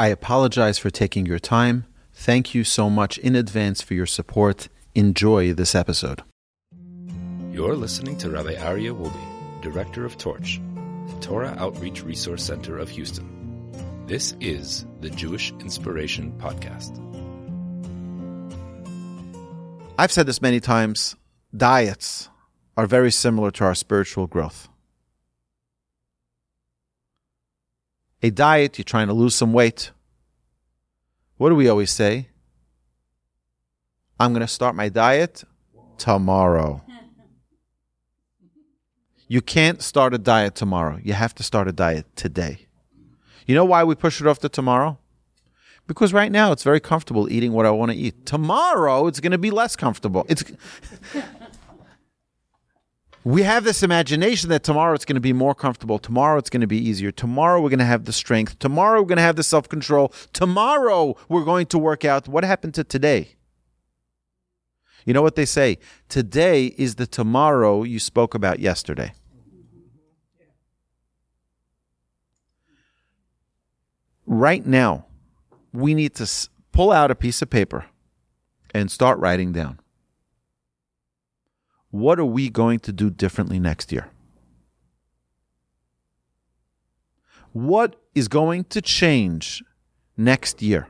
I apologize for taking your time. Thank you so much in advance for your support. Enjoy this episode. You're listening to Rabbi Aryeh Wolbe, Director of Torch, the Torah Outreach Resource Center of Houston. This is the Jewish Inspiration Podcast. I've said this many times diets are very similar to our spiritual growth. a diet, you're trying to lose some weight. What do we always say? I'm going to start my diet tomorrow. You can't start a diet tomorrow. You have to start a diet today. You know why we push it off to tomorrow? Because right now it's very comfortable eating what I want to eat. Tomorrow it's going to be less comfortable. It's we have this imagination that tomorrow it's going to be more comfortable. Tomorrow it's going to be easier. Tomorrow we're going to have the strength. Tomorrow we're going to have the self control. Tomorrow we're going to work out. What happened to today? You know what they say? Today is the tomorrow you spoke about yesterday. Right now, we need to pull out a piece of paper and start writing down what are we going to do differently next year? What is going to change next year?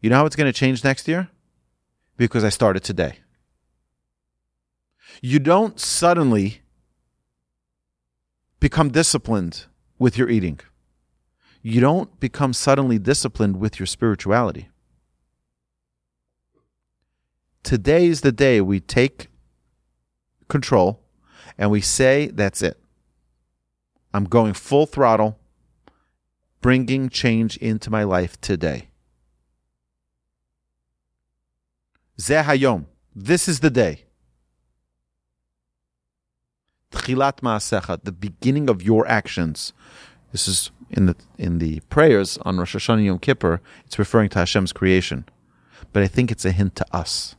You know how it's going to change next year? Because I started today. You don't suddenly become disciplined with your eating. You don't become suddenly disciplined with your spirituality. Today is the day we take control and we say, that's it. I'm going full throttle, bringing change into my life today. Zehayom. This is the day. Tchilat Maasecha, the beginning of your actions. This is in the in the prayers on Rosh Hashanah Yom Kippur. It's referring to Hashem's creation, but I think it's a hint to us.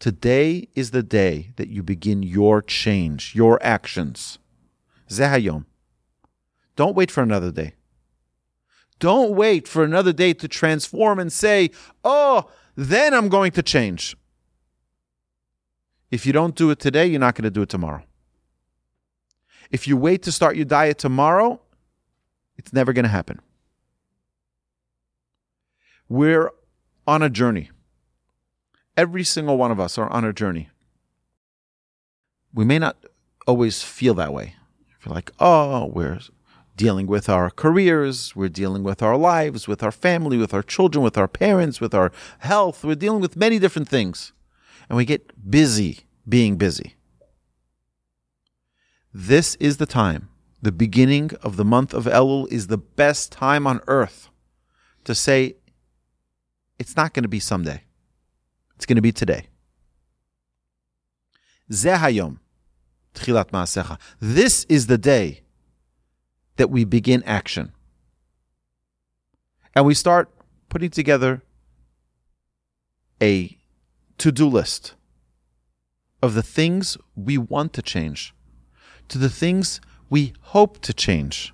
Today is the day that you begin your change, your actions. Zehayom. Don't wait for another day. Don't wait for another day to transform and say, oh, then I'm going to change. If you don't do it today, you're not going to do it tomorrow. If you wait to start your diet tomorrow, it's never going to happen. We're on a journey. Every single one of us are on a journey. We may not always feel that way. Feel like, oh, we're dealing with our careers, we're dealing with our lives, with our family, with our children, with our parents, with our health. We're dealing with many different things. And we get busy being busy. This is the time. The beginning of the month of Elul is the best time on earth to say, it's not going to be someday. It's going to be today. Zehayom, Tchilat Maasecha. This is the day that we begin action. And we start putting together a to do list of the things we want to change, to the things we hope to change,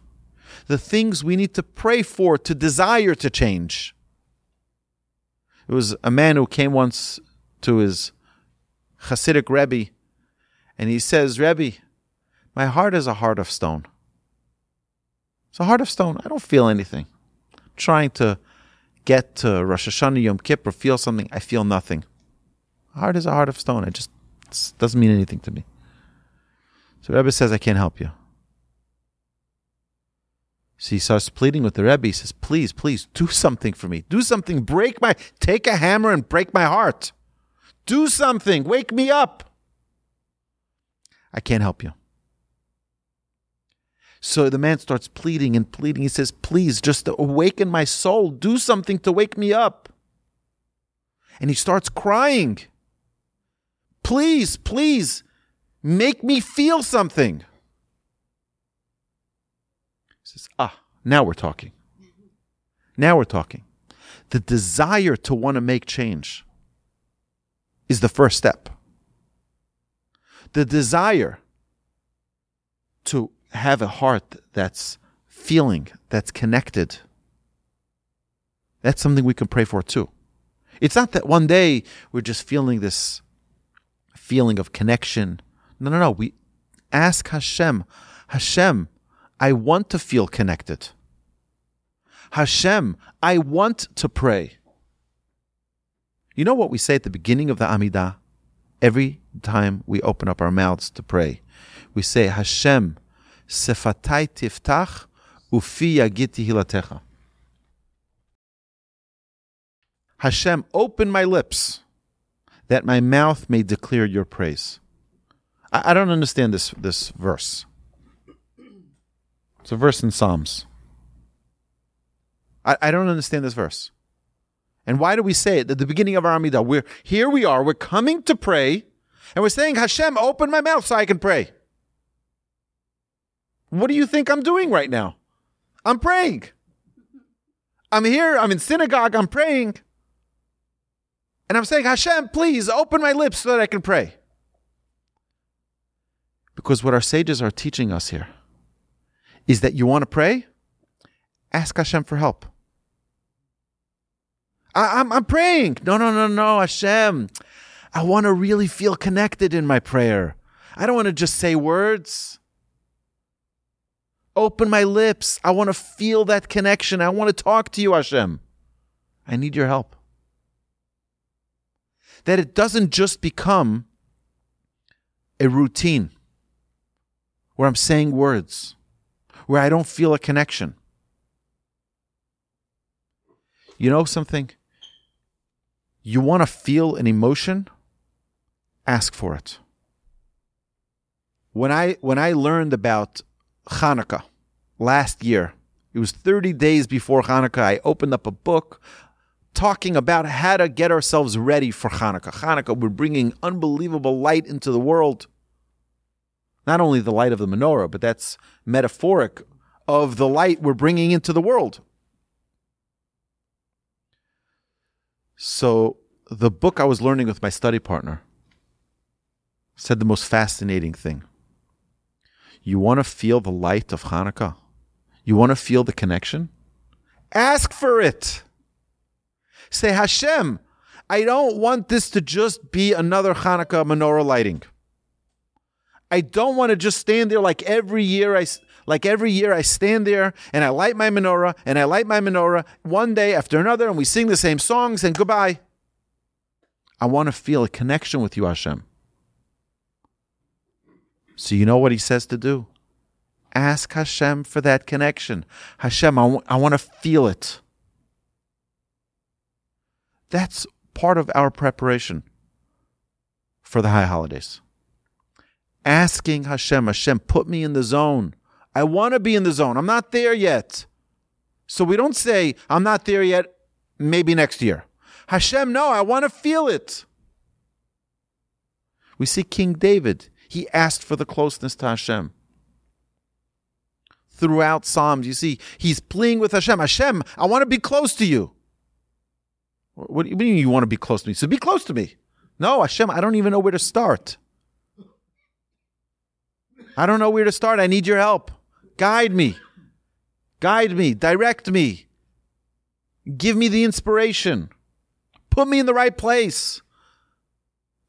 the things we need to pray for, to desire to change. It was a man who came once to his Hasidic Rebbe, and he says, Rebbe, my heart is a heart of stone. It's a heart of stone. I don't feel anything. I'm trying to get to Rosh Hashanah, Yom Kippur, feel something. I feel nothing. Heart is a heart of stone. It just doesn't mean anything to me. So Rebbe says, I can't help you. So he starts pleading with the Rebbe. He says, Please, please, do something for me. Do something. Break my, take a hammer and break my heart. Do something. Wake me up. I can't help you. So the man starts pleading and pleading. He says, Please, just awaken my soul. Do something to wake me up. And he starts crying. Please, please, make me feel something. Says, Ah, now we're talking. Now we're talking. The desire to want to make change is the first step. The desire to have a heart that's feeling, that's connected, that's something we can pray for too. It's not that one day we're just feeling this feeling of connection. No, no, no. We ask Hashem, Hashem, I want to feel connected. Hashem, I want to pray. You know what we say at the beginning of the Amidah? Every time we open up our mouths to pray, we say, Hashem, sefatai tiftach, ufi yagid tehilatecha. Hashem, open my lips that my mouth may declare your praise. I, I don't understand this, this verse. It's a verse in Psalms. I, I don't understand this verse. And why do we say it at the beginning of our Amidah? We're here we are, we're coming to pray, and we're saying, Hashem, open my mouth so I can pray. What do you think I'm doing right now? I'm praying. I'm here, I'm in synagogue, I'm praying. And I'm saying, Hashem, please open my lips so that I can pray. Because what our sages are teaching us here is that you want to pray, ask Hashem for help. I, am I'm, I'm praying. No, no, no, no, Hashem. I want to really feel connected in my prayer. I don't want to just say words. Open my lips. I want to feel that connection. I want to talk to you, Hashem. I need your help that it doesn't just become a routine where I'm saying words, where I don't feel a connection. You know something? You want to feel an emotion? Ask for it. When I when I learned about Hanukkah last year, it was 30 days before Hanukkah, I opened up a book talking about how to get ourselves ready for Hanukkah. Hanukkah, we're bringing unbelievable light into the world. Not only the light of the menorah, but that's metaphoric of the light we're bringing into the world. So, the book I was learning with my study partner said the most fascinating thing. You want to feel the light of Hanukkah? You want to feel the connection? Ask for it. Say, Hashem, I don't want this to just be another Hanukkah menorah lighting. I don't want to just stand there like every year I like every year I stand there and I light my menorah and I light my menorah one day after another and we sing the same songs and goodbye. I want to feel a connection with you, Hashem. So you know what he says to do? Ask Hashem for that connection. Hashem, I, w- I want to feel it. That's part of our preparation for the high holidays. Asking Hashem, Hashem, put me in the zone. I want to be in the zone. I'm not there yet. So we don't say, I'm not there yet, maybe next year. Hashem, no, I want to feel it. We see King David, he asked for the closeness to Hashem. Throughout Psalms, you see, he's pleading with Hashem, Hashem, I want to be close to you. What do you mean you want to be close to me? So be close to me. No, Hashem, I don't even know where to start. I don't know where to start. I need your help. Guide me. Guide me. Direct me. Give me the inspiration. Put me in the right place.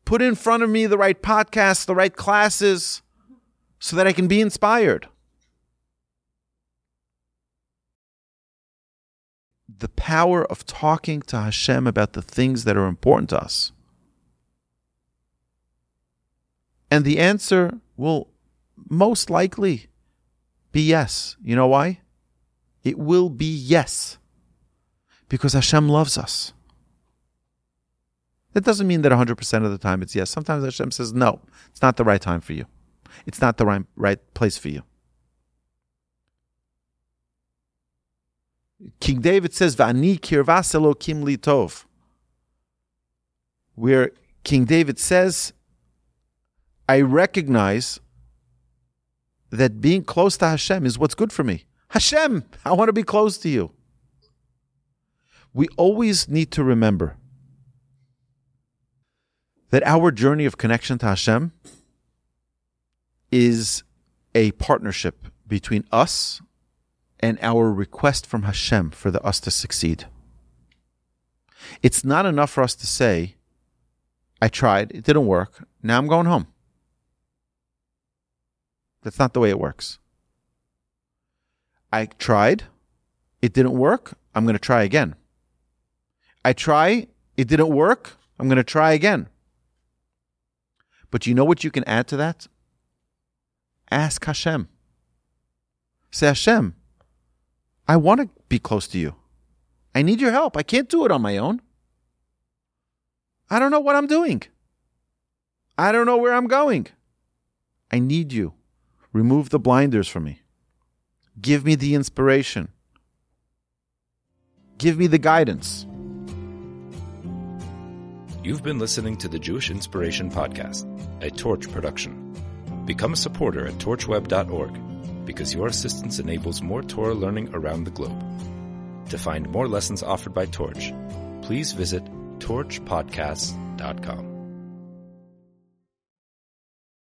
Put in front of me the right podcasts, the right classes, so that I can be inspired. the power of talking to Hashem about the things that are important to us? And the answer will most likely be yes. You know why? It will be yes. Because Hashem loves us. That doesn't mean that 100% of the time it's yes. Sometimes Hashem says, no, it's not the right time for you. It's not the right, right place for you. King David says, Va'ani kirvas Elokim li tov. Where King David says, I recognize that being close to Hashem is what's good for me. Hashem, I want to be close to you. We always need to remember that our journey of connection to Hashem is a partnership between us and our request from Hashem for the, us to succeed. It's not enough for us to say, I tried, it didn't work, now I'm going home. That's not the way it works. I tried, it didn't work, I'm going to try again. I try, it didn't work, I'm going to try again. But you know what you can add to that? Ask Hashem. Say, Hashem, I want to be close to you. I need your help. I can't do it on my own. I don't know what I'm doing. I don't know where I'm going. I need you. Remove the blinders from me. Give me the inspiration. Give me the guidance. You've been listening to the Jewish Inspiration Podcast, a Torch production. Become a supporter at torchweb.org because your assistance enables more Torah learning around the globe. To find more lessons offered by Torch, please visit torchpodcasts.com.